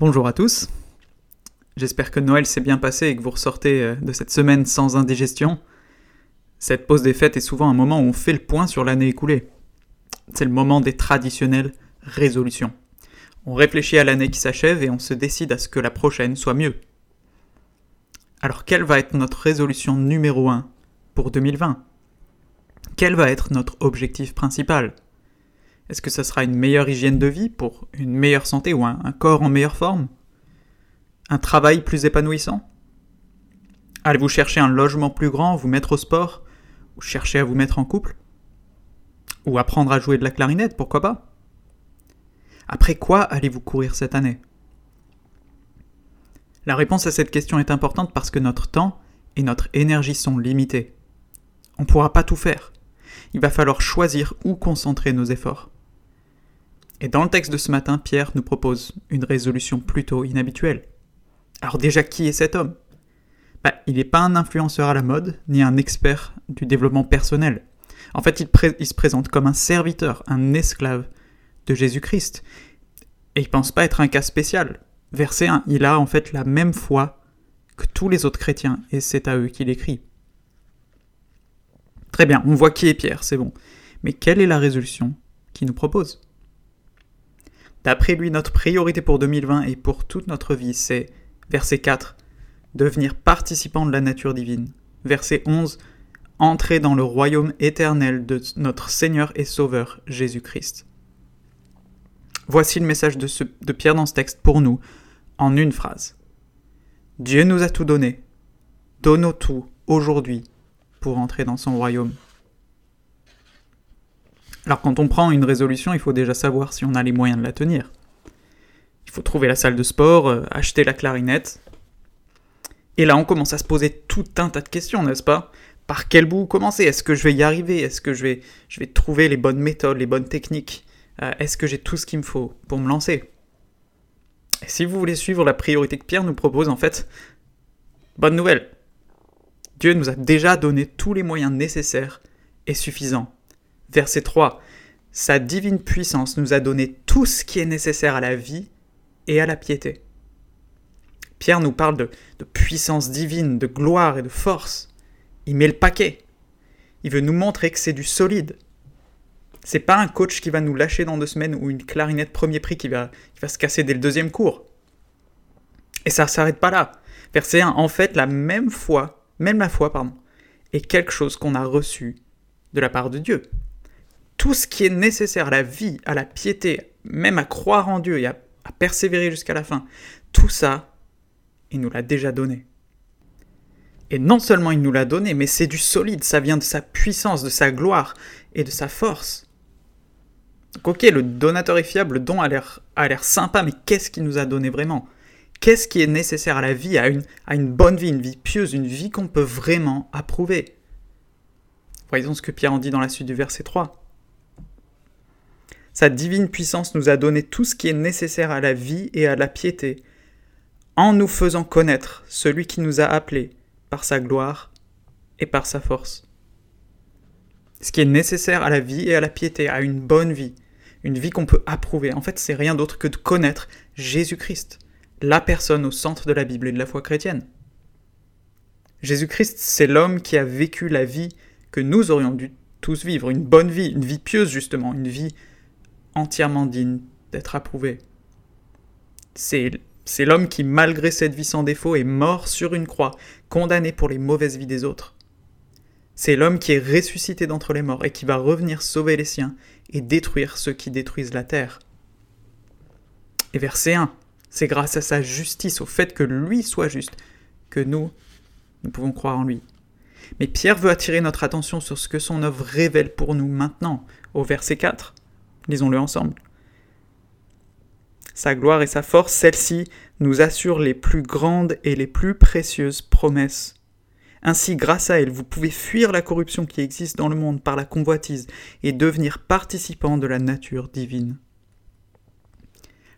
Bonjour à tous. J'espère que Noël s'est bien passé et que vous ressortez euh, de cette semaine sans indigestion. Cette pause des fêtes est souvent un moment où on fait le point sur l'année écoulée. C'est le moment des traditionnelles résolutions. On réfléchit à l'année qui s'achève et on se décide à ce que la prochaine soit mieux. Alors quelle va être notre résolution numéro 1 pour 2020 Quel va être notre objectif principal? Est-ce que ça sera une meilleure hygiène de vie pour une meilleure santé ou un, corps en meilleure forme? Un travail plus épanouissant? Allez-vous chercher un logement plus grand, vous mettre au sport? Ou chercher à vous mettre en couple? Ou apprendre à jouer de la clarinette, pourquoi pas? Après quoi allez-vous courir cette année? La réponse à cette question est importante parce que notre temps et notre énergie sont limités. On ne pourra pas tout faire. Il va falloir choisir où concentrer nos efforts. Et dans le texte de ce matin, Pierre nous propose une résolution plutôt inhabituelle. Alors déjà, qui est cet homme? Bah, Il n'est pas un influenceur à la mode, ni un expert du développement personnel. En fait, il, se présente comme un serviteur, un esclave de Jésus-Christ. Et il pense pas être un cas spécial. Verset 1, il a en fait la même foi que tous les autres chrétiens, et c'est à eux qu'il écrit. Très bien, on voit qui est Pierre, c'est bon. Mais quelle est la résolution qu'il nous propose? D'après lui, notre priorité pour 2020 et pour toute notre vie, c'est, verset 4, devenir participant de la nature divine. Verset 11, entrer dans le royaume éternel de notre Seigneur et Sauveur Jésus-Christ. Voici le message de, de Pierre dans ce texte pour nous, en une phrase. Dieu nous a tout donné. Donnons tout aujourd'hui pour entrer dans son royaume. Alors quand on prend une résolution, il faut déjà savoir si on a les moyens de la tenir. Il faut trouver la salle de sport, euh, acheter la clarinette. Et là, on commence à se poser tout un tas de questions, n'est-ce pas? Par quel bout commencer? Est-ce que je vais y arriver? Est-ce que je vais, trouver les bonnes méthodes, les bonnes techniques? Euh, Est-ce que j'ai tout ce qu'il me faut pour me lancer? Et si vous voulez suivre la priorité que Pierre nous propose, en fait, bonne nouvelle Dieu nous a déjà donné tous les moyens nécessaires et suffisants. Verset 3. Sa divine puissance nous a donné tout ce qui est nécessaire à la vie et à la piété. Pierre nous parle de, puissance divine, de gloire et de force. Il met le paquet. Il veut nous montrer que c'est du solide. C'est pas un coach qui va nous lâcher dans deux semaines ou une clarinette premier prix qui va, qui va se casser dès le deuxième cours. Et ça ne s'arrête pas là. Verset 1. En fait, la même foi même la foi, pardon, est quelque chose qu'on a reçu de la part de Dieu. Tout ce qui est nécessaire à la vie, à la piété, même à croire en Dieu et à, persévérer jusqu'à la fin, tout ça, il nous l'a déjà donné. Et non seulement il nous l'a donné, mais c'est du solide, ça vient de sa puissance, de sa gloire et de sa force. Donc ok, le donateur est fiable, le don a l'air sympa, mais qu'est-ce qu'il nous a donné vraiment? Qu'est-ce qui est nécessaire à la vie, à une, à une bonne vie, une vie pieuse, une vie qu'on peut vraiment approuver? Voyons ce que Pierre en dit dans la suite du verset 3. Sa divine puissance nous a donné tout ce qui est nécessaire à la vie et à la piété, en nous faisant connaître celui qui nous a appelés par sa gloire et par sa force. Ce qui est nécessaire à la vie et à la piété, à une bonne vie, une vie qu'on peut approuver, en fait, c'est rien d'autre que de connaître Jésus-Christ la personne au centre de la Bible et de la foi chrétienne. Jésus-Christ, c'est l'homme qui a vécu la vie que nous aurions dû tous vivre, une bonne vie, une vie pieuse justement, une vie entièrement digne d'être approuvée. C'est, c'est l'homme qui, malgré cette vie sans défaut, est mort sur une croix, condamné pour les mauvaises vies des autres. C'est l'homme qui est ressuscité d'entre les morts et qui va revenir sauver les siens et détruire ceux qui détruisent la terre. Et verset 1, c'est grâce à sa justice, au fait que lui soit juste, que nous, nous pouvons croire en lui. Mais Pierre veut attirer notre attention sur ce que son œuvre révèle pour nous maintenant, au verset 4. Lisons-le ensemble. Sa gloire et sa force, celle-ci, nous assurent les plus grandes et les plus précieuses promesses. Ainsi, grâce à elle, vous pouvez fuir la corruption qui existe dans le monde par la convoitise et devenir participant de la nature divine.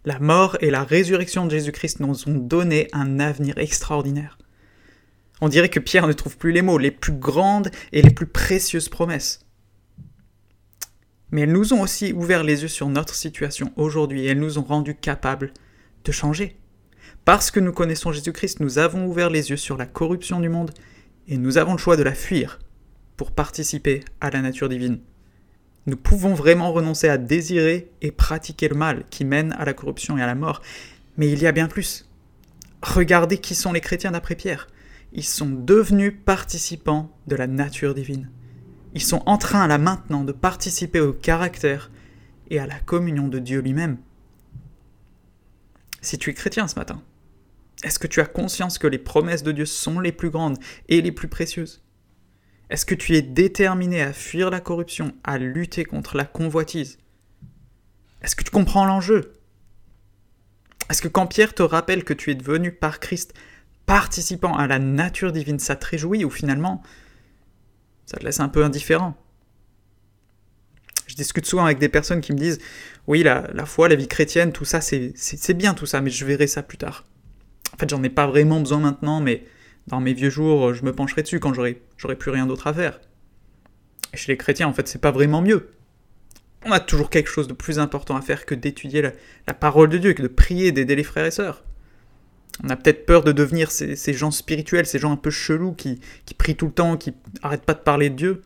La mort et la résurrection de Jésus-Christ nous ont donné un avenir extraordinaire. On dirait que Pierre ne trouve plus les mots, les plus grandes et les plus précieuses promesses. Mais elles nous ont aussi ouvert les yeux sur notre situation aujourd'hui et elles nous ont rendus capables de changer. Parce que nous connaissons Jésus-Christ, nous avons ouvert les yeux sur la corruption du monde et nous avons le choix de la fuir pour participer à la nature divine. Nous pouvons vraiment renoncer à désirer et pratiquer le mal qui mène à la corruption et à la mort, mais il y a bien plus. Regardez qui sont les chrétiens d'après Pierre. Ils sont devenus participants de la nature divine. Ils sont en train là maintenant de participer au caractère et à la communion de Dieu lui-même. Si tu es chrétien ce matin, est-ce que tu as conscience que les promesses de Dieu sont les plus grandes et les plus précieuses? Est-ce que tu es déterminé à fuir la corruption, à lutter contre la convoitise? Est-ce que tu comprends l'enjeu? Est-ce que quand Pierre te rappelle que tu es devenu par Christ participant à la nature divine, ça te réjouit ou finalement ça te laisse un peu indifférent je discute souvent avec des personnes qui me disent Oui, la, la foi, la vie chrétienne, tout ça, c'est bien tout ça, mais je verrai ça plus tard. En fait, j'en ai pas vraiment besoin maintenant, mais dans mes vieux jours, je me pencherai dessus quand j'aurai plus rien d'autre à faire. Et chez les chrétiens, en fait, c'est pas vraiment mieux. On a toujours quelque chose de plus important à faire que d'étudier la, parole de Dieu, que de prier, d'aider les frères et sœurs. On a peut-être peur de devenir ces, gens spirituels, ces gens un peu chelous qui, qui prient tout le temps, qui arrêtent pas de parler de Dieu.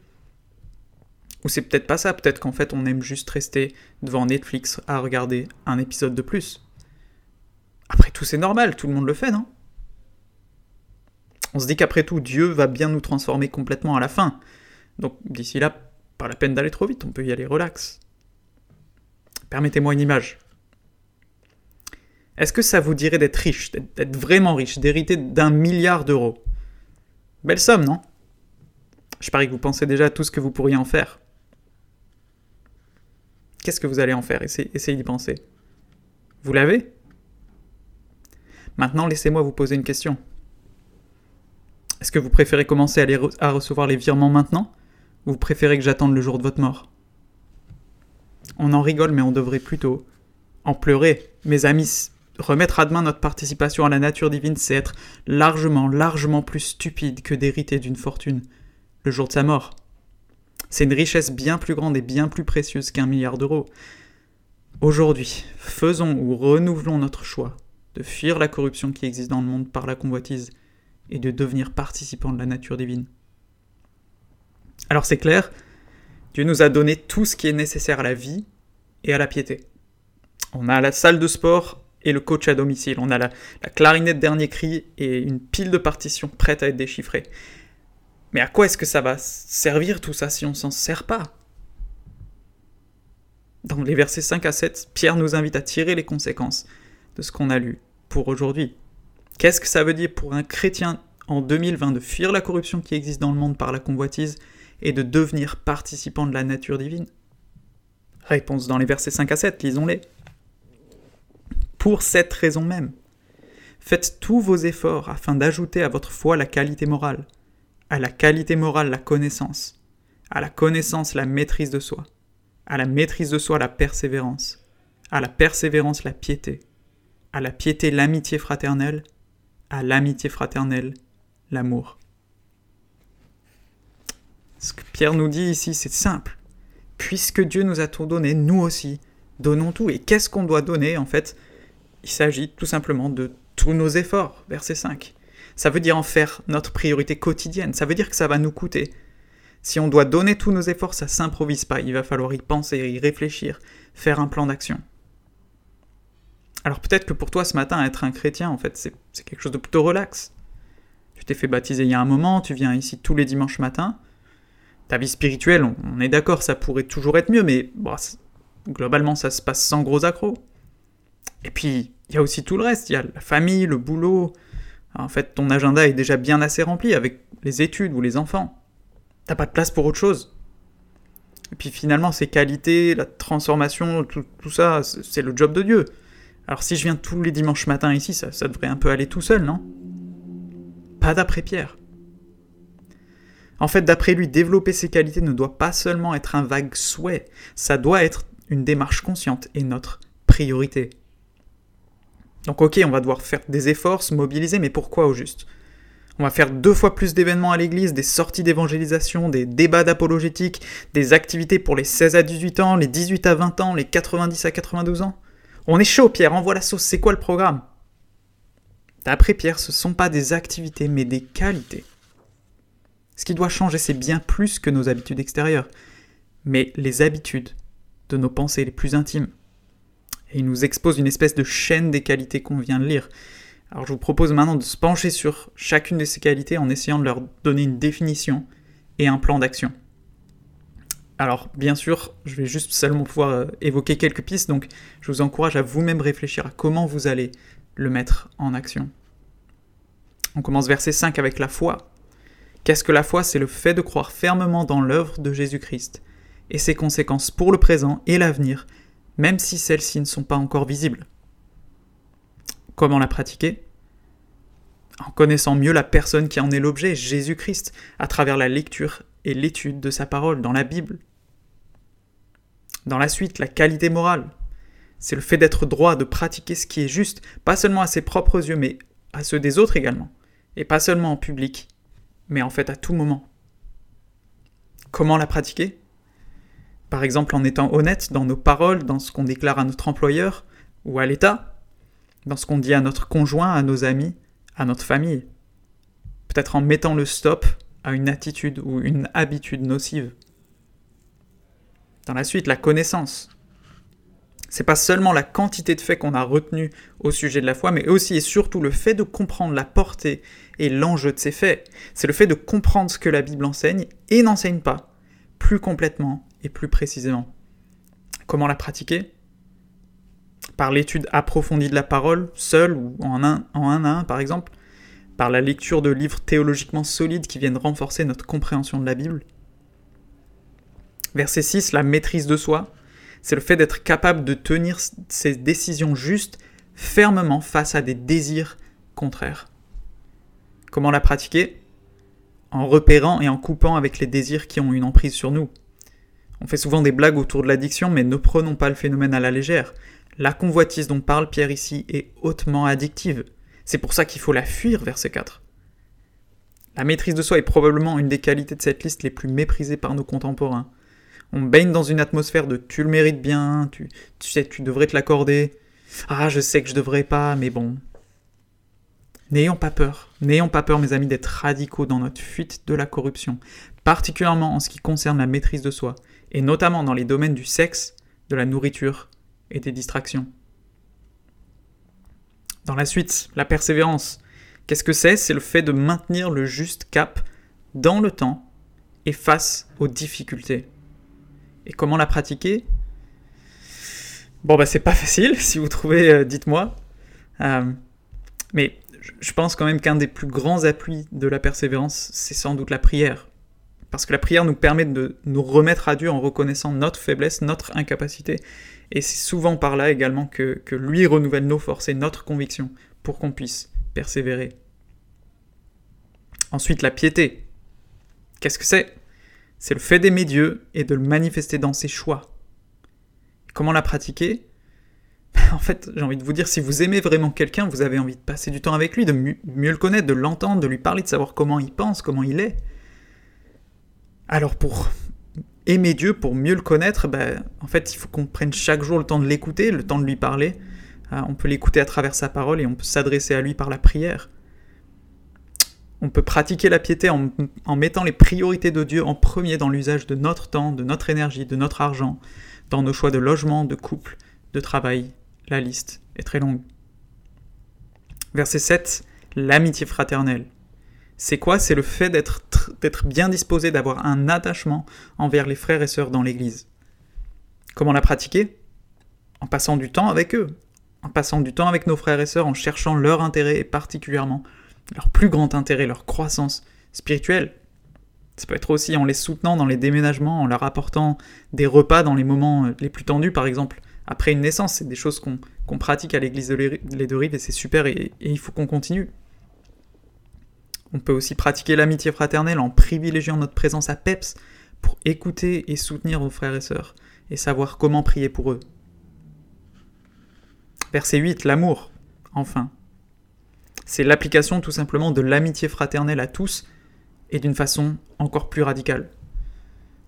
Ou c'est peut-être pas ça, peut-être qu'en fait on aime juste rester devant Netflix à regarder un épisode de plus. Après tout c'est normal, tout le monde le fait, non? On se dit qu'après tout Dieu va bien nous transformer complètement à la fin. Donc d'ici là, pas la peine d'aller trop vite, on peut y aller relax. Permettez-moi une image. Est-ce que ça vous dirait d'être riche, d'être vraiment riche, d'hériter d'un milliard d'euros? Belle somme, non? Je parie que vous pensez déjà à tout ce que vous pourriez en faire. Qu'est-ce que vous allez en faire? Essayez, d'y penser. Vous l'avez? Maintenant, laissez-moi vous poser une question. Est-ce que vous préférez commencer à, à recevoir les virements maintenant? Ou vous préférez que j'attende le jour de votre mort? On en rigole, mais on devrait plutôt en pleurer. Mes amis, remettre à demain notre participation à la nature divine, c'est être largement, largement plus stupide que d'hériter d'une fortune le jour de sa mort. C'est une richesse bien plus grande et bien plus précieuse qu'un milliard d'euros. Aujourd'hui, faisons ou renouvelons notre choix de fuir la corruption qui existe dans le monde par la convoitise et de devenir participants de la nature divine. Alors c'est clair, Dieu nous a donné tout ce qui est nécessaire à la vie et à la piété. On a la salle de sport et le coach à domicile, on a la, la clarinette dernier cri et une pile de partitions prêtes à être déchiffrées. Mais à quoi est-ce que ça va servir tout ça si on s'en sert pas? Dans les versets 5 à 7, Pierre nous invite à tirer les conséquences de ce qu'on a lu pour aujourd'hui. Qu'est-ce que ça veut dire pour un chrétien en 2020 de fuir la corruption qui existe dans le monde par la convoitise et de devenir participant de la nature divine? Réponse dans les versets 5 à 7, lisons-les. Pour cette raison même, faites tous vos efforts afin d'ajouter à votre foi la qualité morale, à la qualité morale la connaissance, à la connaissance la maîtrise de soi, à la maîtrise de soi la persévérance, à la persévérance la piété, à la piété l'amitié fraternelle, à l'amitié fraternelle l'amour. Ce que Pierre nous dit ici, c'est simple. Puisque Dieu nous a tout donné, nous aussi, donnons tout. Et qu'est-ce qu'on doit donner En fait, il s'agit tout simplement de tous nos efforts. Verset 5. Ça veut dire en faire notre priorité quotidienne. Ça veut dire que ça va nous coûter. Si on doit donner tous nos efforts, ça s'improvise pas. Il va falloir y penser, y réfléchir, faire un plan d'action. Alors peut-être que pour toi ce matin, être un chrétien, en fait, c'est quelque chose de plutôt relax. Tu t'es fait baptiser il y a un moment, tu viens ici tous les dimanches matins. Ta vie spirituelle, on, est d'accord, ça pourrait toujours être mieux, mais globalement, ça se passe sans gros accros. Et puis, il y a aussi tout le reste. Il y a la famille, le boulot, en fait, ton agenda est déjà bien assez rempli avec les études ou les enfants. T'as pas de place pour autre chose. Et puis finalement, ces qualités, la transformation, tout, ça, c'est le job de Dieu. Alors si je viens tous les dimanches matins ici, ça, devrait un peu aller tout seul, non? Pas d'après Pierre. En fait, d'après lui, développer ces qualités ne doit pas seulement être un vague souhait, ça doit être une démarche consciente et notre priorité. Donc ok, on va devoir faire des efforts, se mobiliser, mais pourquoi au juste? On va faire deux fois plus d'événements à l'église, des sorties d'évangélisation, des débats d'apologétique, des activités pour les 16 à 18 ans, les 18 à 20 ans, les 90 à 92 ans. On est chaud, Pierre, envoie la sauce, c'est quoi le programme? D'après Pierre, ce ne sont pas des activités, mais des qualités. Ce qui doit changer, c'est bien plus que nos habitudes extérieures, mais les habitudes de nos pensées les plus intimes. Il nous expose une espèce de chaîne des qualités qu'on vient de lire. Alors je vous propose maintenant de se pencher sur chacune de ces qualités en essayant de leur donner une définition et un plan d'action. Alors bien sûr, je vais juste seulement pouvoir euh, évoquer quelques pistes, donc je vous encourage à vous-même réfléchir à comment vous allez le mettre en action. On commence verset 5 avec la foi. Qu'est-ce que la foi? C'est le fait de croire fermement dans l'œuvre de Jésus-Christ et ses conséquences pour le présent et l'avenir, même si celles-ci ne sont pas encore visibles. Comment la pratiquer En connaissant mieux la personne qui en est l'objet, Jésus-Christ, à travers la lecture et l'étude de sa parole dans la Bible. Dans la suite, la qualité morale. C'est le fait d'être droit, de pratiquer ce qui est juste, pas seulement à ses propres yeux, mais à ceux des autres également. Et pas seulement en public, mais en fait à tout moment. Comment la pratiquer? Par exemple en étant honnête dans nos paroles, dans ce qu'on déclare à notre employeur ou à l'État, dans ce qu'on dit à notre conjoint, à nos amis, à notre famille. Peut-être en mettant le stop à une attitude ou une habitude nocive. Dans la suite, la connaissance. C'est pas seulement la quantité de faits qu'on a retenus au sujet de la foi, mais aussi et surtout le fait de comprendre la portée et l'enjeu de ces faits. C'est le fait de comprendre ce que la Bible enseigne et n'enseigne pas, plus complètement plus précisément. Comment la pratiquer Par l'étude approfondie de la parole, seule ou en un, en un à un par exemple, par la lecture de livres théologiquement solides qui viennent renforcer notre compréhension de la Bible. Verset 6, la maîtrise de soi, c'est le fait d'être capable de tenir ses décisions justes fermement face à des désirs contraires. Comment la pratiquer? En repérant et en coupant avec les désirs qui ont une emprise sur nous. On fait souvent des blagues autour de l'addiction, mais ne prenons pas le phénomène à la légère. La convoitise dont parle Pierre ici est hautement addictive. C'est pour ça qu'il faut la fuir, verset 4. La maîtrise de soi est probablement une des qualités de cette liste les plus méprisées par nos contemporains. On baigne dans une atmosphère de tu le mérites bien, tu, tu sais, tu devrais te l'accorder. Ah, je sais que je devrais pas, mais bon. N'ayons pas peur, n'ayons pas peur, mes amis, d'être radicaux dans notre fuite de la corruption, particulièrement en ce qui concerne la maîtrise de soi, et notamment dans les domaines du sexe, de la nourriture et des distractions. Dans la suite, la persévérance. Qu'est-ce que c'est? C'est le fait de maintenir le juste cap dans le temps et face aux difficultés. Et comment la pratiquer? Bon, bah c'est pas facile, si vous trouvez, euh, dites-moi. Euh, mais je pense quand même qu'un des plus grands appuis de la persévérance, c'est sans doute la prière. Parce que la prière nous permet de nous remettre à Dieu en reconnaissant notre faiblesse, notre incapacité, et c'est souvent par là également que, lui renouvelle nos forces et notre conviction pour qu'on puisse persévérer. Ensuite, la piété. Qu'est-ce que c'est? C'est le fait d'aimer Dieu et de le manifester dans ses choix. Comment la pratiquer? En fait, j'ai envie de vous dire, si vous aimez vraiment quelqu'un, vous avez envie de passer du temps avec lui, de mieux le connaître, de l'entendre, de lui parler, de savoir comment il pense, comment il est. Alors pour aimer Dieu, pour mieux le connaître, ben, en fait, il faut qu'on prenne chaque jour le temps de l'écouter, le temps de lui parler. Euh, on peut l'écouter à travers sa parole et on peut s'adresser à lui par la prière. On peut pratiquer la piété en mettant les priorités de Dieu en premier dans l'usage de notre temps, de notre énergie, de notre argent, dans nos choix de logement, de couple, de travail. La liste est très longue. Verset 7, l'amitié fraternelle. C'est quoi? C'est le fait d'être bien disposé, d'avoir un attachement envers les frères et sœurs dans l'Église. Comment la pratiquer? En passant du temps avec eux, en passant du temps avec nos frères et sœurs, en cherchant leur intérêt et particulièrement leur plus grand intérêt, leur croissance spirituelle. Ça peut être aussi en les soutenant dans les déménagements, en leur apportant des repas dans les moments les plus tendus, par exemple après une naissance. C'est des choses qu'on pratique à l'église de rives et c'est super et il faut qu'on continue. On peut aussi pratiquer l'amitié fraternelle en privilégiant notre présence à PEPS pour écouter et soutenir vos frères et sœurs et savoir comment prier pour eux. Verset 8, l'amour, enfin. C'est l'application tout simplement de l'amitié fraternelle à tous et d'une façon encore plus radicale.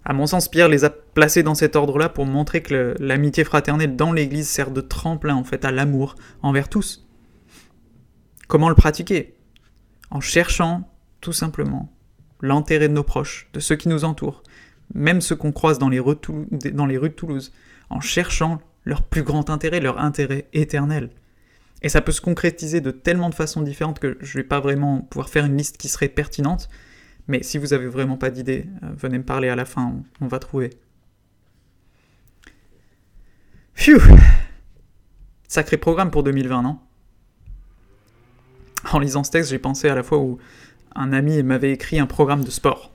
À mon sens, Pierre les a placés dans cet ordre-là pour montrer que l'amitié fraternelle dans l'Église sert de tremplin en fait à l'amour envers tous. Comment le pratiquer? En cherchant tout simplement l'intérêt de nos proches, de ceux qui nous entourent, même ceux qu'on croise dans les, rues de Toulouse, en cherchant leur plus grand intérêt, leur intérêt éternel. Et ça peut se concrétiser de tellement de façons différentes que je ne vais pas vraiment pouvoir faire une liste qui serait pertinente, mais si vous avez vraiment pas d'idée, euh, venez me parler à la fin, on, va trouver. Phew Sacré programme pour 2020, non? En lisant ce texte, j'ai pensé à la fois où un ami m'avait écrit un programme de sport.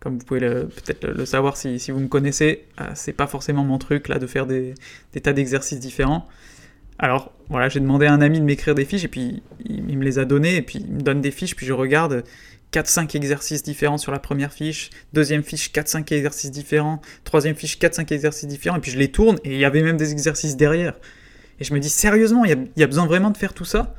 Comme vous pouvez peut-être le, savoir si, vous me connaissez, euh, c'est pas forcément mon truc là de faire des, tas d'exercices différents. Alors voilà, j'ai demandé à un ami de m'écrire des fiches et puis il, il, me les a données et puis il me donne des fiches puis je regarde 4-5 exercices différents sur la première fiche, deuxième fiche 4-5 exercices différents, troisième fiche 4-5 exercices différents et puis je les tourne et il y avait même des exercices derrière. Et je me dis sérieusement, il y a besoin vraiment de faire tout ça?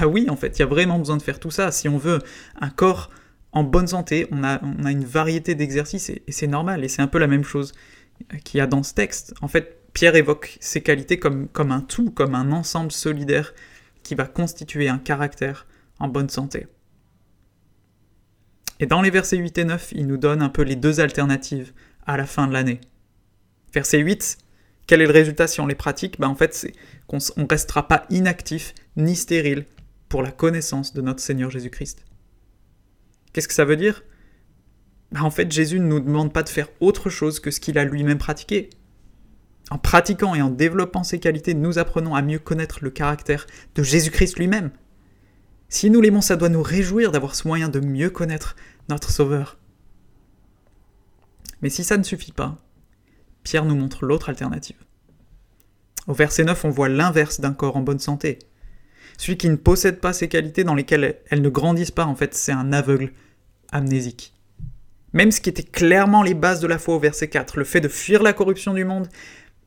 Bah oui, en fait, il y a vraiment besoin de faire tout ça. Si on veut un corps en bonne santé, on a, une variété d'exercices et, c'est normal. Et c'est un peu la même chose qu'il y a dans ce texte. En fait, Pierre évoque ses qualités comme, comme un tout, comme un ensemble solidaire qui va constituer un caractère en bonne santé. Et dans les versets 8 et 9, il nous donne un peu les deux alternatives à la fin de l'année. Verset 8, quel est le résultat si on les pratique? Ben En fait, c'est qu'on ne restera pas inactif ni stérile pour la connaissance de notre Seigneur Jésus-Christ. Qu'est-ce que ça veut dire? Ben En fait, Jésus ne nous demande pas de faire autre chose que ce qu'il a lui-même pratiqué. En pratiquant et en développant ces qualités, nous apprenons à mieux connaître le caractère de Jésus-Christ lui-même. Si nous l'aimons, ça doit nous réjouir d'avoir ce moyen de mieux connaître notre Sauveur. Mais si ça ne suffit pas, Pierre nous montre l'autre alternative. Au verset 9, on voit l'inverse d'un corps en bonne santé. Celui qui ne possède pas ces qualités dans lesquelles elles ne grandissent pas, en fait, c'est un aveugle amnésique. Même ce qui était clairement les bases de la foi au verset 4, le fait de fuir la corruption du monde,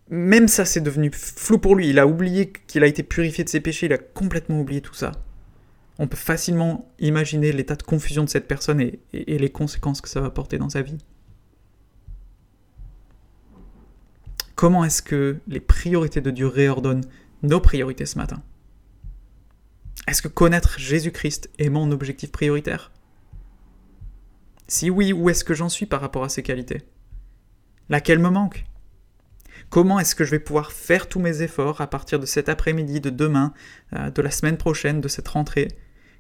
même ça c'est devenu flou pour lui. Il a oublié qu'il a été purifié de ses péchés, il a complètement oublié tout ça. On peut facilement imaginer l'état de confusion de cette personne et, et les conséquences que ça va porter dans sa vie. Comment est-ce que les priorités de Dieu réordonnent nos priorités ce matin? Est-ce que connaître Jésus-Christ est mon objectif prioritaire? Si oui, où est-ce que j'en suis par rapport à ces qualités? Laquelle me manque? Comment est-ce que je vais pouvoir faire tous mes efforts à partir de cet après-midi, de demain, euh, de la semaine prochaine, de cette rentrée?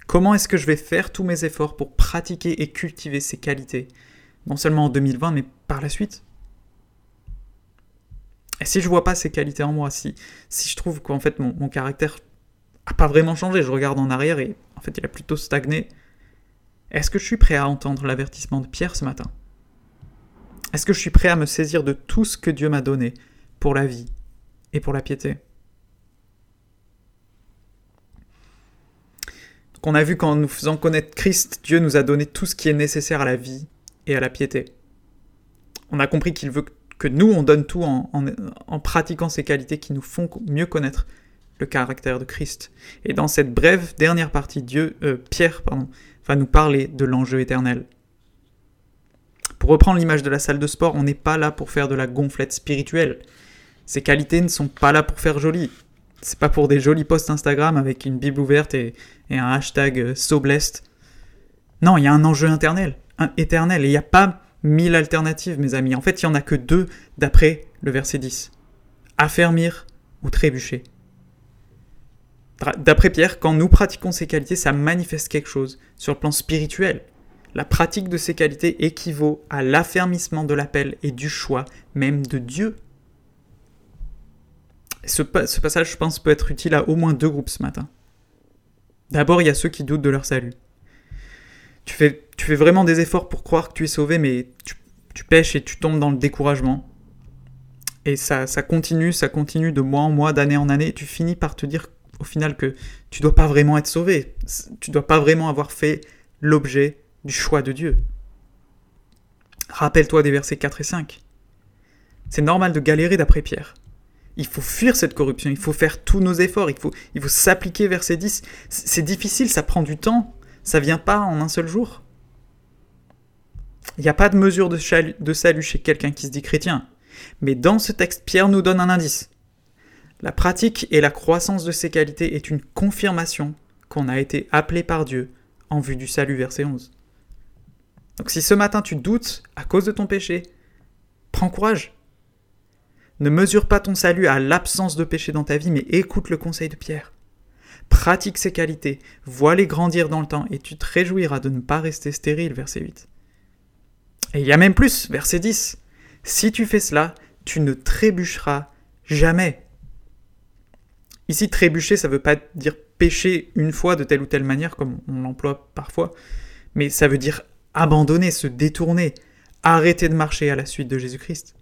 Comment est-ce que je vais faire tous mes efforts pour pratiquer et cultiver ces qualités? Non seulement en 2020, mais par la suite. Et si je vois pas ces qualités en moi, si, si je trouve qu'en fait mon, caractère pas vraiment changé, je regarde en arrière et en fait il a plutôt stagné, est-ce que je suis prêt à entendre l'avertissement de Pierre ce matin? Est-ce que je suis prêt à me saisir de tout ce que Dieu m'a donné pour la vie et pour la piété? Donc on a vu qu'en nous faisant connaître Christ, Dieu nous a donné tout ce qui est nécessaire à la vie et à la piété. On a compris qu'il veut que que nous, on donne tout en, pratiquant ces qualités qui nous font mieux connaître le caractère de Christ. Et dans cette brève dernière partie, Dieu, euh, Pierre pardon, va nous parler de l'enjeu éternel. Pour reprendre l'image de la salle de sport, on n'est pas là pour faire de la gonflette spirituelle. Ces qualités ne sont pas là pour faire joli. C'est pas pour des jolis posts Instagram avec une Bible ouverte et, un hashtag euh, so. Non, il y a un enjeu éternel, un éternel, et il n'y a pas mille alternatives, mes amis. En fait, il n'y en a que deux d'après le verset 10. Affermir ou trébucher. D'après Pierre, quand nous pratiquons ces qualités, ça manifeste quelque chose sur le plan spirituel. La pratique de ces qualités équivaut à l'affermissement de l'appel et du choix même de Dieu. Ce, passage, je pense, peut être utile à au moins deux groupes ce matin. D'abord, il y a ceux qui doutent de leur salut. Tu fais tu fais vraiment des efforts pour croire que tu es sauvé, mais tu, pêches et tu tombes dans le découragement. Et ça, ça continue, ça continue de mois en mois, d'année en année, et tu finis par te dire au final que tu dois pas vraiment être sauvé. Tu dois pas vraiment avoir fait l'objet du choix de Dieu. Rappelle-toi des versets 4 et 5. C'est normal de galérer d'après Pierre. Il faut fuir cette corruption, il faut faire tous nos efforts, il faut, il faut s'appliquer verset 10. C'est difficile, ça prend du temps, ça vient pas en un seul jour. Il n'y a pas de mesure de, salut chez quelqu'un qui se dit chrétien. Mais dans ce texte, Pierre nous donne un indice. La pratique et la croissance de ces qualités est une confirmation qu'on a été appelé par Dieu en vue du salut, verset 11. Donc si ce matin tu doutes à cause de ton péché, prends courage. Ne mesure pas ton salut à l'absence de péché dans ta vie, mais écoute le conseil de Pierre. Pratique ces qualités, vois-les grandir dans le temps, et tu te réjouiras de ne pas rester stérile, verset 8. Et il y a même plus, verset 10. Si tu fais cela, tu ne trébucheras jamais. Ici, trébucher, ça ne veut pas dire pécher une fois de telle ou telle manière, comme on l'emploie parfois, mais ça veut dire abandonner, se détourner, arrêter de marcher à la suite de Jésus-Christ.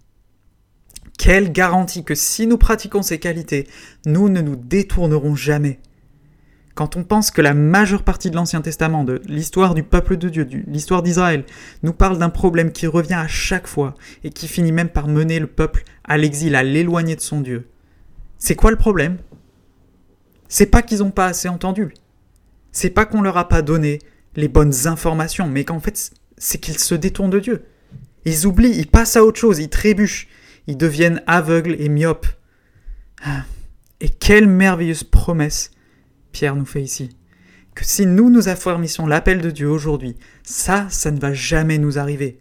Quelle garantie que si nous pratiquons ces qualités, nous ne nous détournerons jamais. Quand on pense que la majeure partie de l'Ancien Testament, de l'histoire du peuple de Dieu, de l'histoire d'Israël, nous parle d'un problème qui revient à chaque fois et qui finit même par mener le peuple à l'exil, à l'éloigner de son Dieu. C'est quoi le problème? C'est pas qu'ils n'ont pas assez entendu. C'est pas qu'on leur a pas donné les bonnes informations, mais qu'en fait, c'est qu'ils se détournent de Dieu. Ils oublient, ils passent à autre chose, ils trébuchent, ils deviennent aveugles et myopes. Ah. Et quelle merveilleuse promesse Pierre nous fait ici. Que si nous nous affermissons l'appel de Dieu aujourd'hui, ça, ça ne va jamais nous arriver.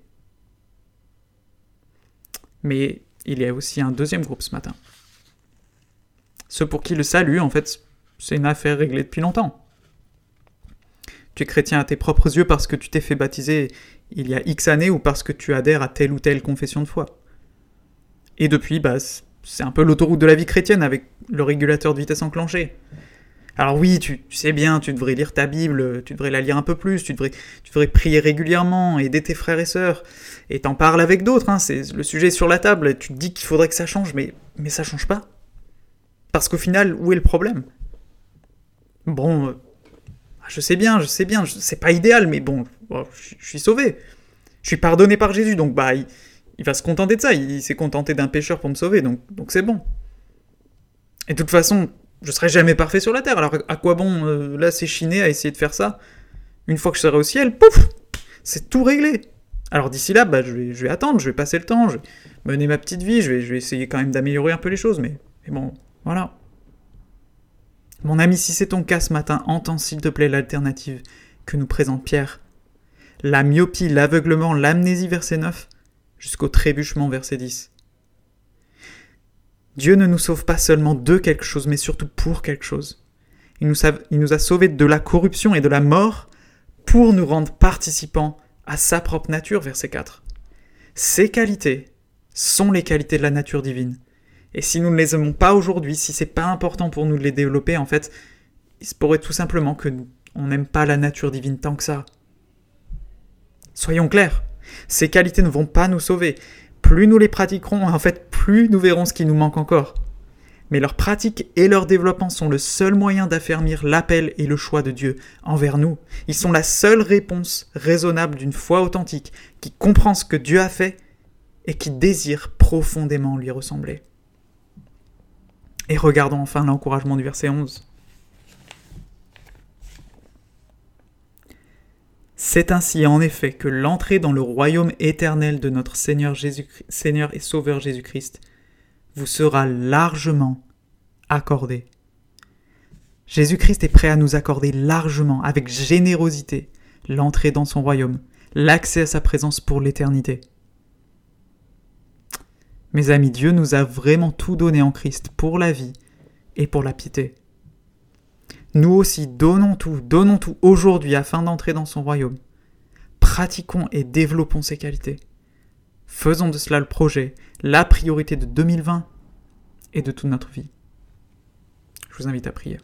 Mais il y a aussi un deuxième groupe ce matin. Ceux pour qui le salut, en fait, c'est une affaire réglée depuis longtemps. Tu es chrétien à tes propres yeux parce que tu t'es fait baptiser il y a X années ou parce que tu adhères à telle ou telle confession de foi. Et depuis, bah, c'est un peu l'autoroute de la vie chrétienne avec le régulateur de vitesse enclenché. Alors oui, tu, sais bien, tu devrais lire ta Bible, tu devrais la lire un peu plus, tu devrais, prier régulièrement, aider tes frères et sœurs, et t'en parles avec d'autres, hein, c'est le sujet sur la table, tu te dis qu'il faudrait que ça change, mais, mais ça change pas. Parce qu'au final, où est le problème? Bon, euh, je sais bien, je sais bien, c'est pas idéal, mais bon, je, suis sauvé. Je suis pardonné par Jésus, donc bah, il, va se contenter de ça, il, s'est contenté d'un pécheur pour me sauver, donc c'est bon. Et de toute façon, je serai jamais parfait sur la terre. Alors à quoi bon euh, là s'échiner à essayer de faire ça? Une fois que je serai au ciel, pouf C'est tout réglé. Alors d'ici là, bah, je, vais, attendre, je vais passer le temps, je vais mener ma petite vie, je vais, essayer quand même d'améliorer un peu les choses, mais bon, voilà. Mon ami, si c'est ton cas ce matin, entends s'il te plaît l'alternative que nous présente Pierre. La myopie, l'aveuglement, l'amnésie, verset 9, jusqu'au trébuchement, verset 10. Dieu ne nous sauve pas seulement de quelque chose, mais surtout pour quelque chose. Il nous, a, il sauvés de la corruption et de la mort pour nous rendre participants à sa propre nature, verset 4. Ces qualités sont les qualités de la nature divine. Et si nous ne les aimons pas aujourd'hui, si c'est pas important pour nous de les développer, en fait, il se pourrait tout simplement que on n'aime pas la nature divine tant que ça. Soyons clairs, ces qualités ne vont pas nous sauver plus nous les pratiquerons, en fait, plus nous verrons ce qui nous manque encore. Mais leur pratique et leur développement sont le seul moyen d'affermir l'appel et le choix de Dieu envers nous. Ils sont la seule réponse raisonnable d'une foi authentique qui comprend ce que Dieu a fait et qui désire profondément lui ressembler. Et regardons enfin l'encouragement du verset 11. C'est ainsi en effet que l'entrée dans le royaume éternel de notre Seigneur, Seigneur et Sauveur Jésus-Christ vous sera largement accordée. Jésus-Christ est prêt à nous accorder largement, avec générosité, l'entrée dans son royaume, l'accès à sa présence pour l'éternité. Mes amis, Dieu nous a vraiment tout donné en Christ pour la vie et pour la piété. Nous aussi, donnons tout, donnons tout aujourd'hui afin d'entrer dans son royaume. Pratiquons et développons ces qualités. Faisons de cela le projet, la priorité de 2020 et de toute notre vie. Je vous invite à prier.